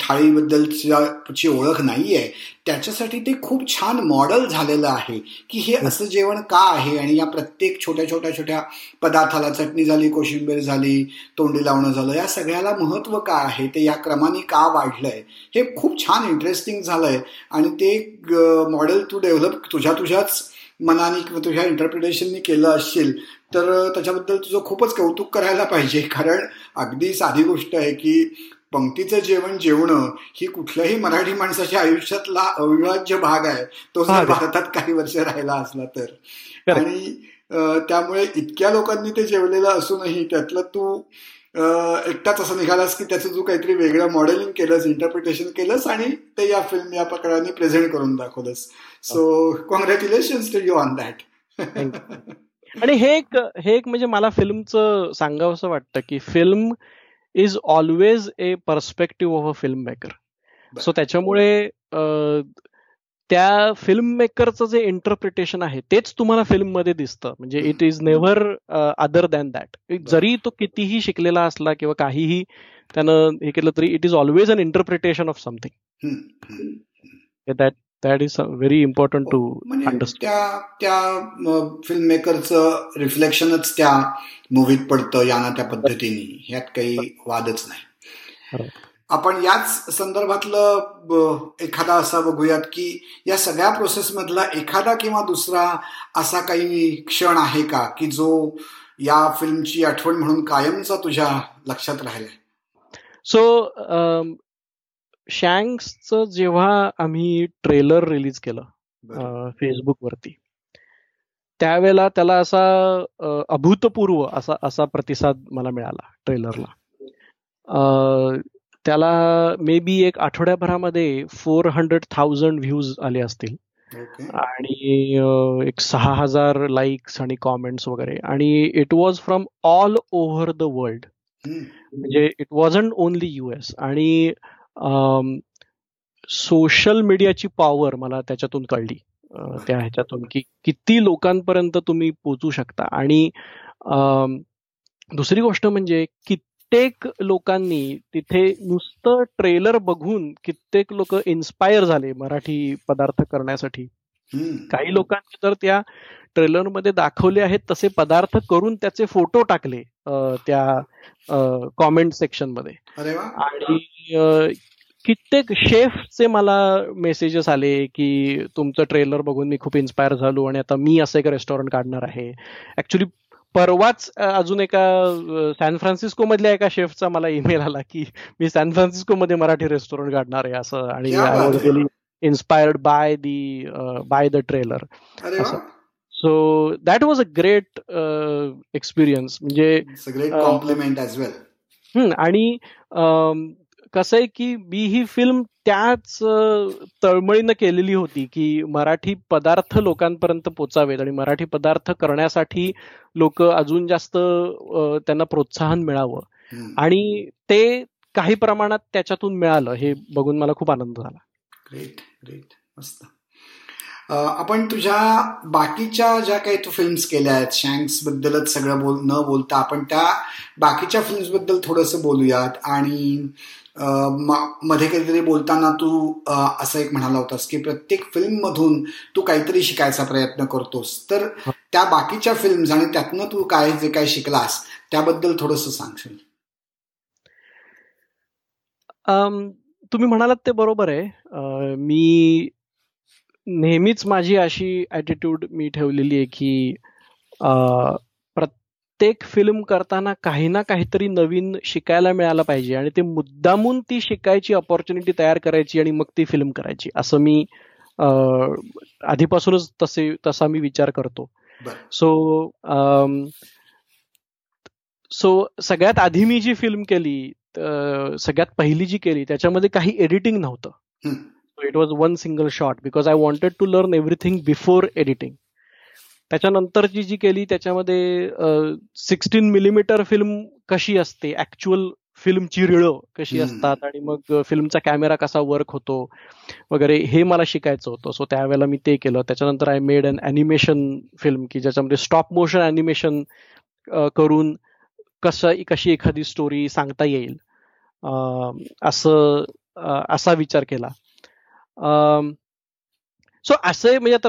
[SPEAKER 2] थाळीबद्दलची ओळख नाही आहे त्याच्यासाठी ते खूप छान मॉडेल झालेलं आहे. की हे असं जेवण का आहे? आणि या प्रत्येक छोट्या छोट्या छोट्या पदार्थाला चटणी झाली कोशिंबीर झाली तोंडी लावणं झालं या सगळ्याला महत्त्व का आहे? ते या क्रमाने का वाढलंय? हे खूप छान इंटरेस्टिंग झालंय. आणि ते मॉडेल तू डेव्हलप तुझ्या तुझ्याच मनाने किंवा तुझ्या इंटरप्रिटेशननी केलं असशील तर त्याच्याबद्दल तुझं खूपच कौतुक करायला पाहिजे. कारण अगदी साधी गोष्ट आहे की पंक्तीचं जेवण जेवणं ही कुठल्याही मराठी माणसाच्या आयुष्यातला अविभाज्य भाग आहे. तो जर भारतात काही वर्ष राहिला असला तर. आणि त्यामुळे इतक्या लोकांनी ते जेवलेलं असूनही त्यातलं तू एकटाच असं निघालास की त्याचं तू काहीतरी वेगळं मॉडेलिंग केलंस इंटरप्रिटेशन केलंस आणि ते या फिल्म या प्रकाराने प्रेझेंट करून दाखवलंस. So congratulation to you on that
[SPEAKER 1] आणि हे एक हे एक म्हणजे मला फिल्मचं सांगावं असं वाटतं की film is always a perspective of a film maker so त्याच्यामुळे त्या फिल्म मेकरचं जे इंटरप्रिटेशन आहे तेच तुम्हाला फिल्ममध्ये दिसतं. म्हणजे it is never other than that जरी तो कितीही शिकलेला असला किंवा काहीही त्यानं हे केलं तरी it is always an interpretation of something that that is very important to
[SPEAKER 2] understand त्या फिल्म मेकरचं रिफ्लेक्शनच त्या मूवीत पडतं याना त्या पद्धतीने. ह्यात काही वादच नाही. आपण याच संदर्भातलं एखादा असा बघूयात की या सगळ्या प्रोसेसमधला एखादा किंवा दुसरा असा काही क्षण आहे का? की जो या फिल्मची आठवण म्हणून कायमचा तुझ्या लक्षात राहिलाय?
[SPEAKER 1] सो शँक्सचं जेव्हा आम्ही ट्रेलर रिलीज केलं फेसबुक वरती त्यावेळेला त्याला असा अभूतपूर्व असा असा प्रतिसाद मला मिळाला ट्रेलरला. त्याला मे बी एक आठवड्याभरामध्ये फोर हंड्रेड थाउजंड व्ह्यूज आले असतील. आणि एक सहा हजार लाईक्स आणि कॉमेंट्स वगैरे. आणि it was from all over the world म्हणजे इट वॉजंट ओनली युएस आणि सोशल मीडियाची पॉवर मला त्याच्यातून कळली. त्या ह्याच्यातून की किती लोकांपर्यंत तुम्ही पोचू शकता. आणि दुसरी गोष्ट म्हणजे कित्येक लोकांनी तिथे नुसतं ट्रेलर बघून कित्येक लोक इन्स्पायर झाले मराठी पदार्थ करण्यासाठी. काही लोकांनी तर त्या ट्रेलरमध्ये दाखवले आहेत तसे पदार्थ करून त्याचे फोटो टाकले. त्या कॉमेंट सेक्शनमध्ये. आणि कित्येक शेफचे मला मेसेजेस आले की तुमचं ट्रेलर बघून मी खूप इन्स्पायर झालो आणि आता मी असं एक रेस्टॉरंट काढणार आहे. ऍक्च्युली परवाच अजून एका सॅन फ्रान्सिस्को मधल्या एका शेफचा मला ईमेल आला की मी सॅन फ्रान्सिस्को मध्ये मराठी रेस्टॉरंट काढणार आहे असं. आणि I was really inspired by the by the trailer असं. So that was a great experience म्हणजे आणि कसं आहे की मी ही फिल्म त्याच तळमळीनं केलेली होती की मराठी पदार्थ लोकांपर्यंत पोचावेत आणि मराठी पदार्थ करण्यासाठी लोक अजून जास्त त्यांना प्रोत्साहन मिळावं. आणि ते काही प्रमाणात त्याच्यातून मिळालं हे बघून मला खूप आनंद झाला.
[SPEAKER 2] ग्रेट ग्रेट मस्त. आपण तुझ्या बाकीच्या ज्या काही तू फिल्म्स केल्या आहेत शँक्स बद्दलच सगळं बोल न बोलता आपण त्या बाकीच्या फिल्म्सबद्दल थोडस बोलूयात. आणि मध्ये कधीतरी बोलताना तू असं एक म्हणाला होतास की प्रत्येक फिल्म मधून तू काहीतरी शिकायचा प्रयत्न करतोस. तर त्या बाकीच्या फिल्म्स आणि त्यातनं तू काय जे काय शिकलास त्याबद्दल थोडस सांगशील.
[SPEAKER 1] तुम्ही म्हणालात ते बरोबर आहे. मी नेहमीच माझी अशी ऍटिट्यूड मी ठेवलेली आहे की प्रत्येक फिल्म करताना काही ना काहीतरी नवीन शिकायला मिळालं पाहिजे आणि ते मुद्दामून ती शिकायची ऑपॉर्च्युनिटी तयार करायची आणि मग ती फिल्म करायची. असं मी आधीपासूनच तसे तसा मी विचार करतो. सो सो सगळ्यात आधी मी जी फिल्म केली सगळ्यात पहिली जी केली त्याच्यामध्ये काही एडिटिंग नव्हतं. It was one single shot because I wanted to learn everything before editing त्याच्यानंतरची जी केली त्याच्यामध्ये सिक्स्टीन मिलीमीटर फिल्म कशी असते? ऍक्च्युअल फिल्मची रिळ कशी असतात? आणि मग फिल्मचा कॅमेरा कसा वर्क होतो? वगैरे हे मला शिकायचं होतं. सो त्यावेळेला मी ते केलं. त्याच्यानंतर I made an animation film की ज्याच्यामध्ये स्टॉप मोशन अॅनिमेशन करून कसं कशी एखादी स्टोरी सांगता येईल. असं असा विचार केला. सो असं म्हणजे आता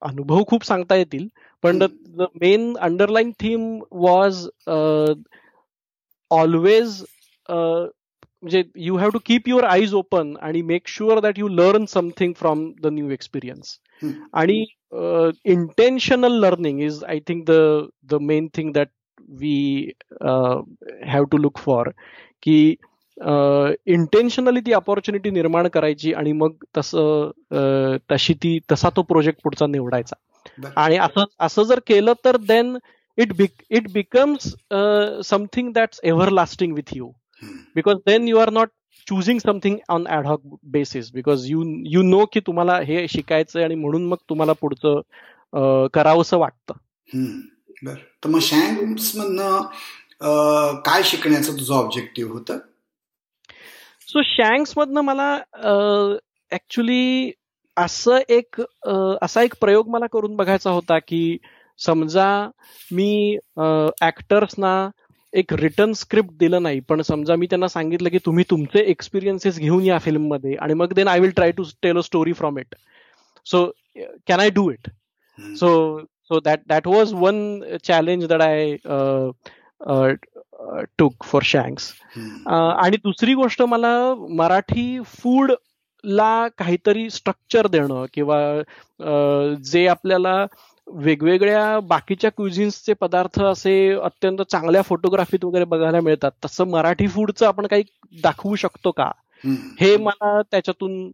[SPEAKER 1] अनुभव खूप सांगता येतील पण the main underline theme was always म्हणजे you have to keep your eyes open आणि make sure that you learn something from the new experience आणि intentional learning is I think the the main thing that we have to look for की intentionally ती opportunity निर्माण करायची आणि मग तसं तशी ती तसा तो प्रोजेक्ट पुढचा निवडायचा. आणि असं असं जर केलं तर then it bec it becomes something that's ever lasting with you because then you are not choosing something on ad hoc basis because you you know की तुम्हाला हे शिकायचंय आणि म्हणून मग तुम्हाला पुढचं करावंसं वाटतं.
[SPEAKER 2] बर. तर मग शँक्स मधनं काय शिकण्याचं तुझं ऑब्जेक्टिव्ह होतं?
[SPEAKER 1] सो शँक्स मधनं मला ऍक्च्युली असं एक असा एक प्रयोग मला करून बघायचा होता की समजा मी ऍक्टर्सना एक रिटर्न स्क्रिप्ट दिलं नाही पण समजा मी त्यांना सांगितलं की तुम्ही तुमचे एक्सपिरियन्सेस घेऊन या फिल्ममध्ये आणि मग then I will try to tell a story from it so can I do it so so that that was one challenge that I took for Shanks आणि दुसरी गोष्ट मला मराठी फूड ला काहीतरी स्ट्रक्चर देणं किंवा जे आपल्याला वेगवेगळ्या बाकीच्या क्युझिन्सचे पदार्थ असे अत्यंत चांगल्या फोटोग्राफीत वगैरे बघायला मिळतात. तसं मराठी फूडचं आपण काही दाखवू शकतो का? हे मला त्याच्यातून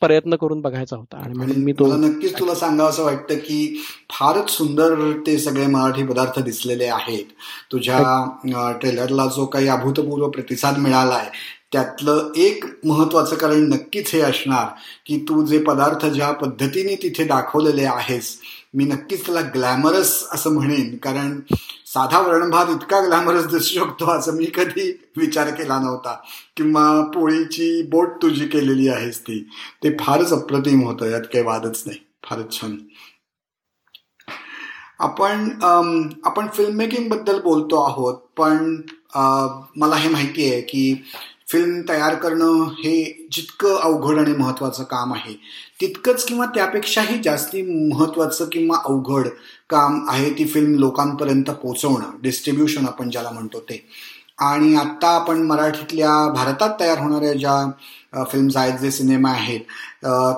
[SPEAKER 1] प्रयत्न करून बघायचा होता आणि म्हणून मी तो
[SPEAKER 2] नक्कीच तुला सांगावं असं वाटतं की फारच सुंदर ते सगळे मराठी पदार्थ दिसलेले आहेत. तुझ्या ट्रेलरला जो काही अभूतपूर्व प्रतिसाद मिळालाय त्यातलं एक महत्वाचं कारण नक्कीच हे असणार की तू जे पदार्थ ज्या पद्धतीने तिथे दाखवलेले आहेस मी नक्कीच त्याला ग्लॅमरस असं म्हणेन. कारण साधा वर्णभात इतका ग्लॅमरस दिसू शकतो असं मी कधी विचार केला नव्हता. किंवा पोळीची बोट तुझी केलेली आहेस ती ते फारच अप्रतिम होतं यात काही वादच नाही. फारच छान. आपण आपण फिल्म मेकिंगबद्दल बोलतो आहोत पण मला हे माहिती आहे की फिल्म तयार करणं हे जितकं अवघड आणि महत्वाचं काम आहे तितकंच किंवा त्यापेक्षाही जास्ती महत्वाचं किंवा अवघड काम आहे ती फिल्म लोकांपर्यंत पोहोचवणं डिस्ट्रीब्युशन आपण ज्याला म्हणतो ते. आणि आत्ता आपण मराठीतल्या भारतात तयार होणाऱ्या ज्या फिल्म्स आहेत जे सिनेमा आहेत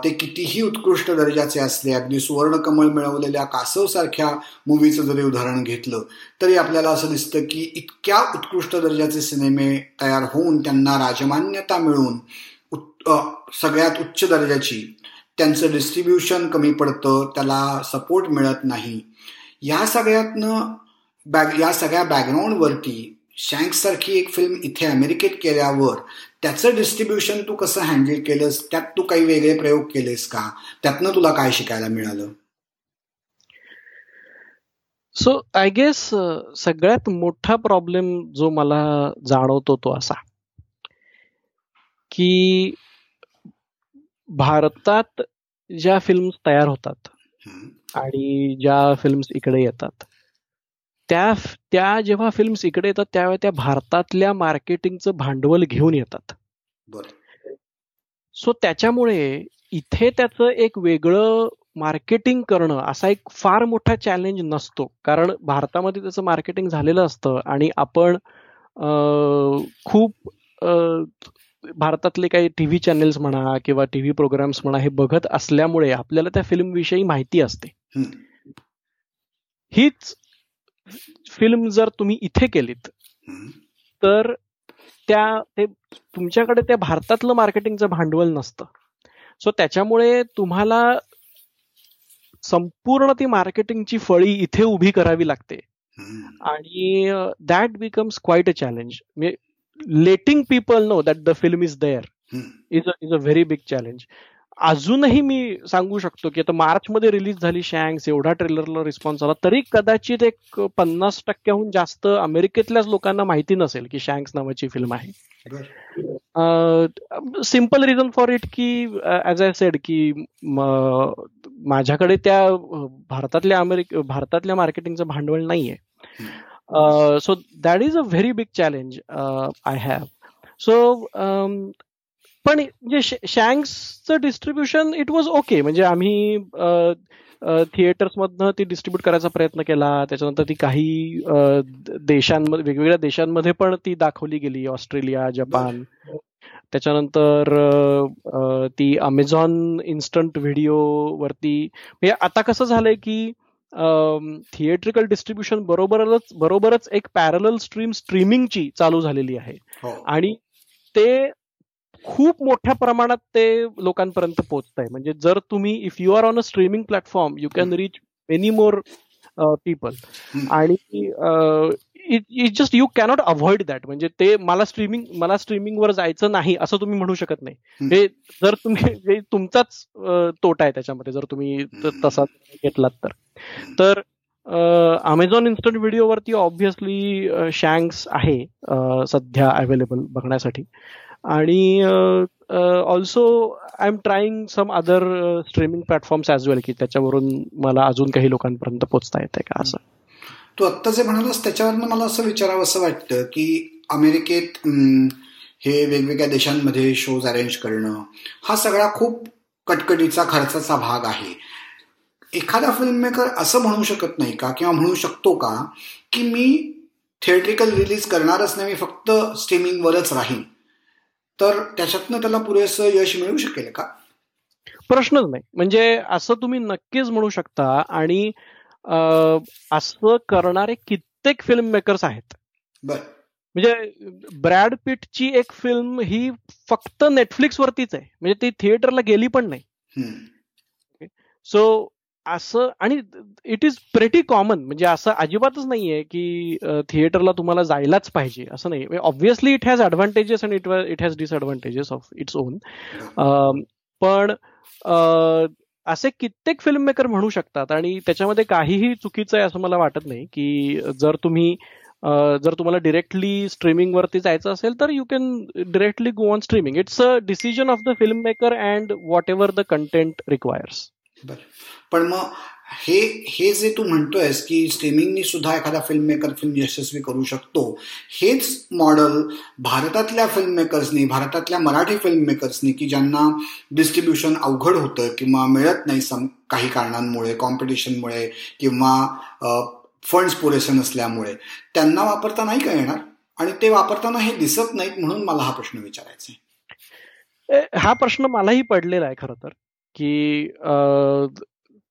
[SPEAKER 2] ते कितीही उत्कृष्ट दर्जाचे असले अगदी सुवर्णकमळ मिळवलेल्या कासवसारख्या मूवीचं जरी उदाहरण घेतलं तरी आपल्याला असं दिसतं की इतक्या उत्कृष्ट दर्जाचे सिनेमे तयार होऊन त्यांना राजमान्यता मिळून सगळ्यात उच्च दर्जाची त्यांचं डिस्ट्रीब्युशन कमी पडतं त्याला सपोर्ट मिळत नाही. या सगळ्यातनं बॅग या सगळ्या बॅकग्राऊंडवरती शँक्ससारखी एक फिल्म इथे अमेरिकेत केल्यावर त्याचं डिस्ट्रीब्युशन तू कसं हँडल केलंस त्यात तू काही वेगळे प्रयोग केलेस का? त्यातनं तुला काय शिकायला मिळालं?
[SPEAKER 1] सो आय गेस सगळ्यात मोठा प्रॉब्लेम जो मला जाणवतो तो असा की भारतात ज्या फिल्म्स तयार होतात आणि ज्या फिल्म्स इकडे येतात त्या त्या जेव्हा फिल्म्स इकडे येतात त्यावेळी त्या भारतातल्या मार्केटिंगचं भांडवल घेऊन येतात. सो त्याच्यामुळे इथे त्याचं एक वेगळं मार्केटिंग करणं असा एक फार मोठा चॅलेंज नसतो. कारण भारतामध्ये त्याचं मार्केटिंग झालेलं असतं आणि आपण खूप भारतातले काही टीव्ही चॅनेल्स म्हणा किंवा टीव्ही प्रोग्राम्स म्हणा हे बघत असल्यामुळे आपल्याला त्या फिल्म विषयी माहिती असते. हीच फिल्म जर तुम्ही इथे केलीत तर त्या ते तुमच्याकडे त्या भारतातलं मार्केटिंगचं भांडवल नसतं. सो त्याच्यामुळे तुम्हाला संपूर्ण ती मार्केटिंगची फळी इथे उभी करावी लागते. आणि that becomes quite a challenge म्हणजे letting people know that the film is there is is a very big challenge अजूनही मी सांगू शकतो की आता मार्च मध्ये रिलीज झाली शँक्स एवढा ट्रेलरला रिस्पॉन्स आला तरी कदाचित एक पन्नास टक्क्याहून जास्त अमेरिकेतल्याच लोकांना माहिती नसेल की शँक्स नावाची फिल्म आहे. सिंपल रिझन फॉर इट की ऍज आय सेड की माझ्याकडे त्या भारतातल्या अमेरिक भारतातल्या मार्केटिंगचं भांडवल नाहीये. Uh, so a is a very big challenge I So so पण म्हणजे शँक्सचं डिस्ट्रीब्युशन इट वॉज ओके म्हणजे आम्ही uh, uh, थिएटर्समधनं ती डिस्ट्रीब्यूट करायचा प्रयत्न केला. त्याच्यानंतर ती काही देशांमध्ये वेगवेगळ्या देशांमध्ये पण ती दाखवली गेली. Australia Japan. त्याच्यानंतर ती अमेझॉन इन्स्टंट व्हिडिओ वरती. म्हणजे आता कसं झालंय की थिएट्रिकल डिस्ट्रीब्युशन बरोबरच बरोबरच एक पॅरल स्ट्रीम स्ट्रीमिंगची चालू झालेली आहे. हो. आणि ते खूप मोठ्या प्रमाणात ते लोकांपर्यंत पोहोचत आहे म्हणजे जर तुम्ही if you are on a streaming platform you can reach many more people आणि it just you cannot avoid that म्हणजे ते मला स्ट्रीमिंग मला स्ट्रीमिंगवर जायचं नाही असं तुम्ही म्हणू शकत नाही. हे जर तुम्ही तुमचाच तोटा आहे त्याच्यामध्ये जर तुम्ही तसा घेतलात तर. तर अमेझॉन इन्स्टंट व्हिडिओवरती ऑब्व्हियसली शँक्स आहे सध्या अवेलेबल बघण्यासाठी. आणि also I am trying some other streaming platforms as well की त्याच्यावरून मला अजून काही लोकांपर्यंत पोहोचता येते का असं.
[SPEAKER 2] तू आत्ता जे म्हणालास त्याच्यावरनं मला असं विचारावं असं वाटतं की अमेरिकेत हे वेगवेगळ्या देशांमध्ये शोज अरेंज करणं हा सगळा खूप कटकटीचा खर्चाचा भाग आहे. एखादा फिल्म मेकर असं म्हणू शकत नाही का किंवा म्हणू शकतो का की मी थिएट्रिकल रिलीज करणारच नाही मी फक्त स्ट्रीमिंगवरच राहीन? तर त्याच्यातनं त्याला पुरेसं यश मिळू शकेल का?
[SPEAKER 1] प्रश्नच नाही. म्हणजे असं तुम्ही नक्कीच म्हणू शकता आणि असं करणारे कित्येक फिल्म मेकर्स आहेत.
[SPEAKER 2] बर.
[SPEAKER 1] म्हणजे ब्रॅड पिटची एक फिल्म ही फक्त नेटफ्लिक्स वरतीच आहे. म्हणजे ती थिएटरला गेली पण नाही. सो असं आणि इट इज प्रेटी कॉमन म्हणजे असं अजिबातच नाहीये की थिएटरला तुम्हाला जायलाच पाहिजे. असं नाही obviously it has advantages and it it has disadvantages of its own पण असे कित्येक फिल्म मेकर म्हणू शकतात आणि त्याच्यामध्ये काहीही चुकीचं आहे असं मला वाटत नाही की जर तुम्ही जर तुम्हाला डिरेक्टली स्ट्रीमिंग वरती जायचं असेल तर you can directly go on streaming it's a decision of the film maker and whatever the content requires
[SPEAKER 2] पण मग हे हे जे तू म्हणतोयस की स्ट्रीमिंगनी सुद्धा एखादा फिल्म मेकर फिल्म यशस्वी करू शकतो हेच मॉडेल भारतातल्या फिल्म मेकर्सनी भारतातल्या मराठी फिल्म मेकर्सनी की ज्यांना डिस्ट्रीब्युशन अवघड होतं किंवा मिळत नाही सम काही कारणांमुळे कॉम्पिटिशनमुळे किंवा फंड्स पुरेसे नसल्यामुळे त्यांना वापरता नाही का येणार? आणि ते वापरताना हे दिसत नाहीत म्हणून मला हा प्रश्न विचारायचा
[SPEAKER 1] आहे. हा प्रश्न मलाही पडलेला आहे खरं तर. की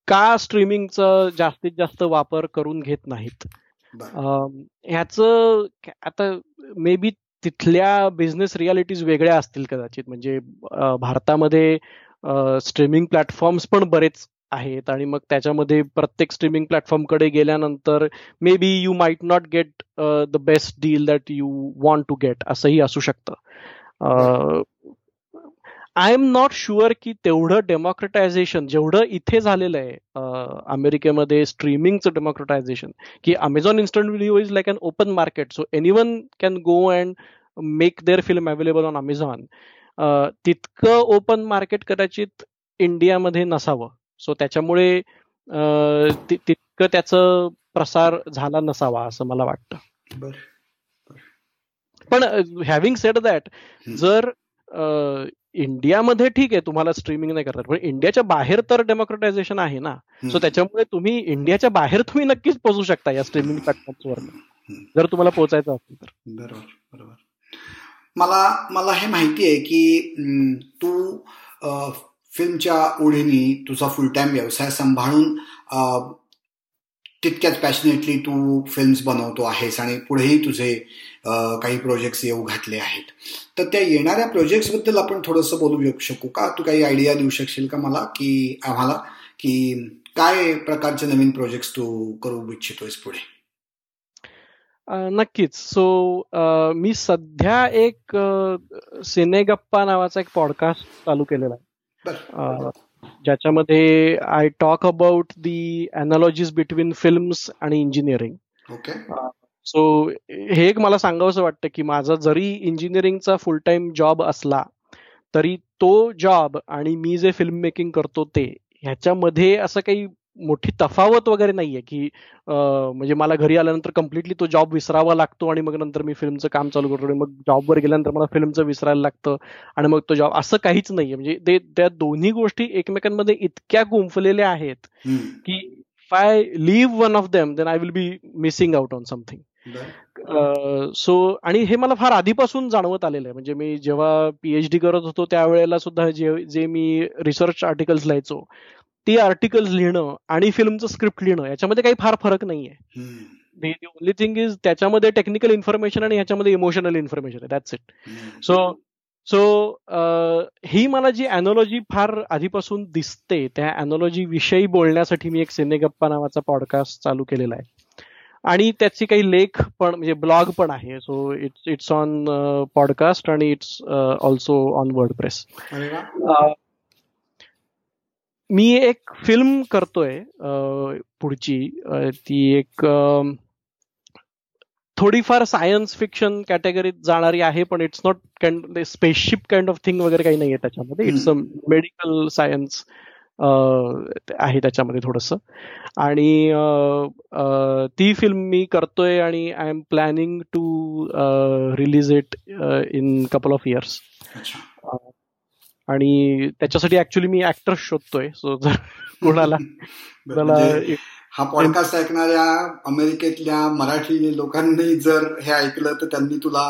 [SPEAKER 1] का स्ट्रीमिंगचा जास्तीत जास्त वापर करून घेत नाहीत? ह्याच आता मे बी तिथल्या बिझनेस रियालिटीज वेगळ्या असतील कदाचित. म्हणजे भारतामध्ये स्ट्रीमिंग प्लॅटफॉर्म्स पण बरेच आहेत आणि मग त्याच्यामध्ये प्रत्येक स्ट्रीमिंग प्लॅटफॉर्मकडे गेल्यानंतर maybe you might not get the best deal that you want to get असंही असू शकतं. आय एम नॉट शुअर की तेवढं डेमोक्रेटायझेशन जेवढं इथे झालेलं आहे अमेरिकेमध्ये स्ट्रीमिंगचं डेमोक्रेटायझेशन की Amazon instant video is like an open market so anyone can go and make their film available on Amazon तितकं ओपन मार्केट कदाचित इंडियामध्ये नसावं. सो त्याच्यामुळे तितकं त्याचं प्रसार झाला नसावा असं मला वाटतं. पण हॅव्हिंग सेड दॅट जर इंडियामध्ये ठीक आहे तुम्हाला स्ट्रीमिंग नाही करतात पण इंडियाच्या बाहेर तर डेमोक्रेटायझेशन आहे ना. सो त्याच्यामुळे तुम्ही इंडियाच्या बाहेर तुम्ही नक्कीच पोहोचू शकता या स्ट्रीमिंग प्लॅटफॉर्मवर जर तुम्हाला पोहोचायचं असेल तर.
[SPEAKER 2] बरोबर बरोबर. मला मला हे माहिती आहे की तू फिल्मच्या ओढीने तुझा फुल टाइम व्यवसाय सांभाळून तितक्याच पॅशनेटली तू फिल्म्स बनवतो आहेस आणि पुढेही तुझे काही प्रोजेक्ट्स येऊ घातले आहेत. तर त्या येणाऱ्या प्रोजेक्ट्सबद्दल आपण थोडंसं बोलू शकू का? तू काही आयडिया देऊ शकशील का मला? की आम्हाला? की काय प्रकारचे नवीन प्रोजेक्ट्स तू करू इच्छितोयस पुढे?
[SPEAKER 1] नक्कीच. सो मी सध्या एक सिनेगप्पा नावाचा एक पॉडकास्ट चालू केलेला आहे. ज्याच्यामध्ये I talk about the analogies between films आणि इंजिनिअरिंग
[SPEAKER 2] ओके
[SPEAKER 1] सो हे एक मला सांगावंसं वाटतं की माझा जरी इंजिनिअरिंगचा फुल टाइम जॉब असला तरी तो जॉब आणि मी जे फिल्म मेकिंग करतो ते ह्याच्यामध्ये असं काही मोठी तफावत वगैरे नाहीये की म्हणजे मला घरी आल्यानंतर कम्प्लिटली तो जॉब विसरावा लागतो आणि मग नंतर मी फिल्मचं काम चालू करतो आणि मग जॉबवर गेल्यानंतर मला फिल्मचं विसरायला लागतं आणि मग तो जॉब असं काहीच नाहीये. म्हणजे ते त्या दोन्ही गोष्टी एकमेकांमध्ये इतक्या गुंफलेल्या आहेत की I leave one of them then I will be missing out on something so आणि हे मला फार आधीपासून जाणवत आलेलं आहे. म्हणजे मी जेव्हा पीएच डी करत होतो त्यावेळेला सुद्धा जे जे मी रिसर्च आर्टिकल्स लिहायचो ती आर्टिकल्स लिहिणं आणि फिल्मचं स्क्रिप्ट लिहिणं याच्यामध्ये काही फार फरक नाहीये. ओनली थिंग इज त्याच्यामध्ये टेक्निकल इन्फॉर्मेशन आणि ह्याच्यामध्ये इमोशनल इन्फॉर्मेशन आहे. दॅट्स इट सो सो ही मला जी अॅनॉलॉजी फार आधीपासून दिसते त्या अॅनॉलॉजी विषयी बोलण्यासाठी मी एक सिनेगप्पा नावाचा पॉडकास्ट चालू केलेला आहे. आणि त्याची काही लेख पण म्हणजे ब्लॉग पण आहे. So it's it's on podcast आणि it's also on WordPress मी एक फिल्म करतोय पुढची. ती एक थोडीफार सायन्स फिक्शन कॅटेगरीत जाणारी आहे पण it's not spaceship kind of thing वगैरे काही नाहीये त्याच्यामध्ये. इट्स अ मेडिकल सायन्स आहे त्याच्यामध्ये थोडस. आणि ती फिल्म मी करतोय आणि I am planning to release it in couple of years आणि त्याच्यासाठी ऍक्च्युली मी ऍक्टर शोधतोय. सो जर कोणाला
[SPEAKER 2] हा पॉडकास्ट ऐकणाऱ्या अमेरिकेतल्या मराठी लोकांनी जर हे ऐकलं तर त्यांनी तुला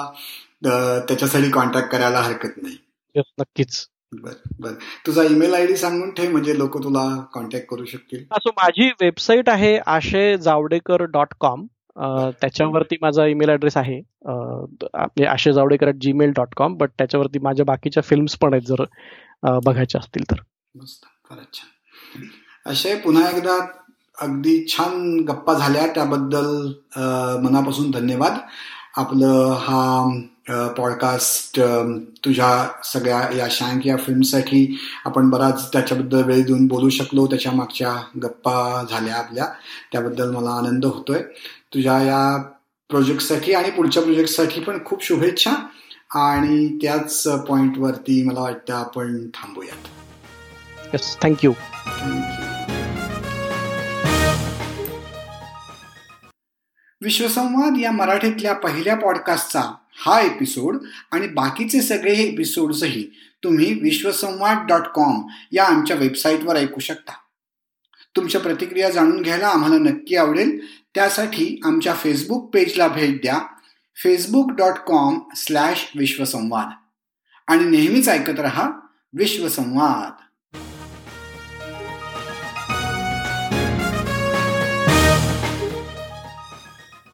[SPEAKER 2] त्याच्यासाठी कॉन्टॅक्ट करायला हरकत नाही.
[SPEAKER 1] नक्कीच.
[SPEAKER 2] बर बर. तुझा ईमेल आय डी सांगून ठेव म्हणजे लोक तुला कॉन्टॅक्ट करू शकतील.
[SPEAKER 1] सो माझी वेबसाईट आहे आशय जावडेकर डॉट कॉम त्याच्यावरती माझा ईमेल ऍड्रेस आहे. Ashay Javadekar at Gmail dot com but त्याच्यावरती माझ्या बाकीच्या फिल्म्स पण आहेत जर बघायच्या असतील तर.
[SPEAKER 2] खरंच छान. असे पुन्हा एकदा अगदी छान गप्पा झाल्या. त्याबद्दल मनापासून धन्यवाद. आपलं हा पॉडकास्ट तुझ्या सगळ्या या शँक या फिल्मसाठी आपण बराच त्याच्याबद्दल वेळ देऊन बोलू शकलो. त्याच्या मागच्या गप्पा झाल्या आपल्या. त्याबद्दल मला आनंद होतोय. तुझ्या या प्रोजेक्टसाठी आणि पुढच्या प्रोजेक्टसाठी पण खूप शुभेच्छा. आणि त्याच पॉइंटवरती मला वाटतं आपण थांबूयात.
[SPEAKER 1] येस थँक्यू
[SPEAKER 2] विश्वसंवाद या मराठीतल्या पहिल्या पॉडकास्टचा हा एपिसोड आणि बाकीचे सगळे एपिसोड्सही तुम्ही विश्वसंवाद डॉट कॉम या आमच्या वेबसाईटवर ऐकू शकता. तुमच्या प्रतिक्रिया जाणून घ्यायला आम्हाला नक्की आवडेल. त्यासाठी आमच्या फेसबुक पेजला भेट द्या. Facebook dot com slash Vishwasamvad. आणि नेहमीच ऐकत रहा विश्वसंवाद.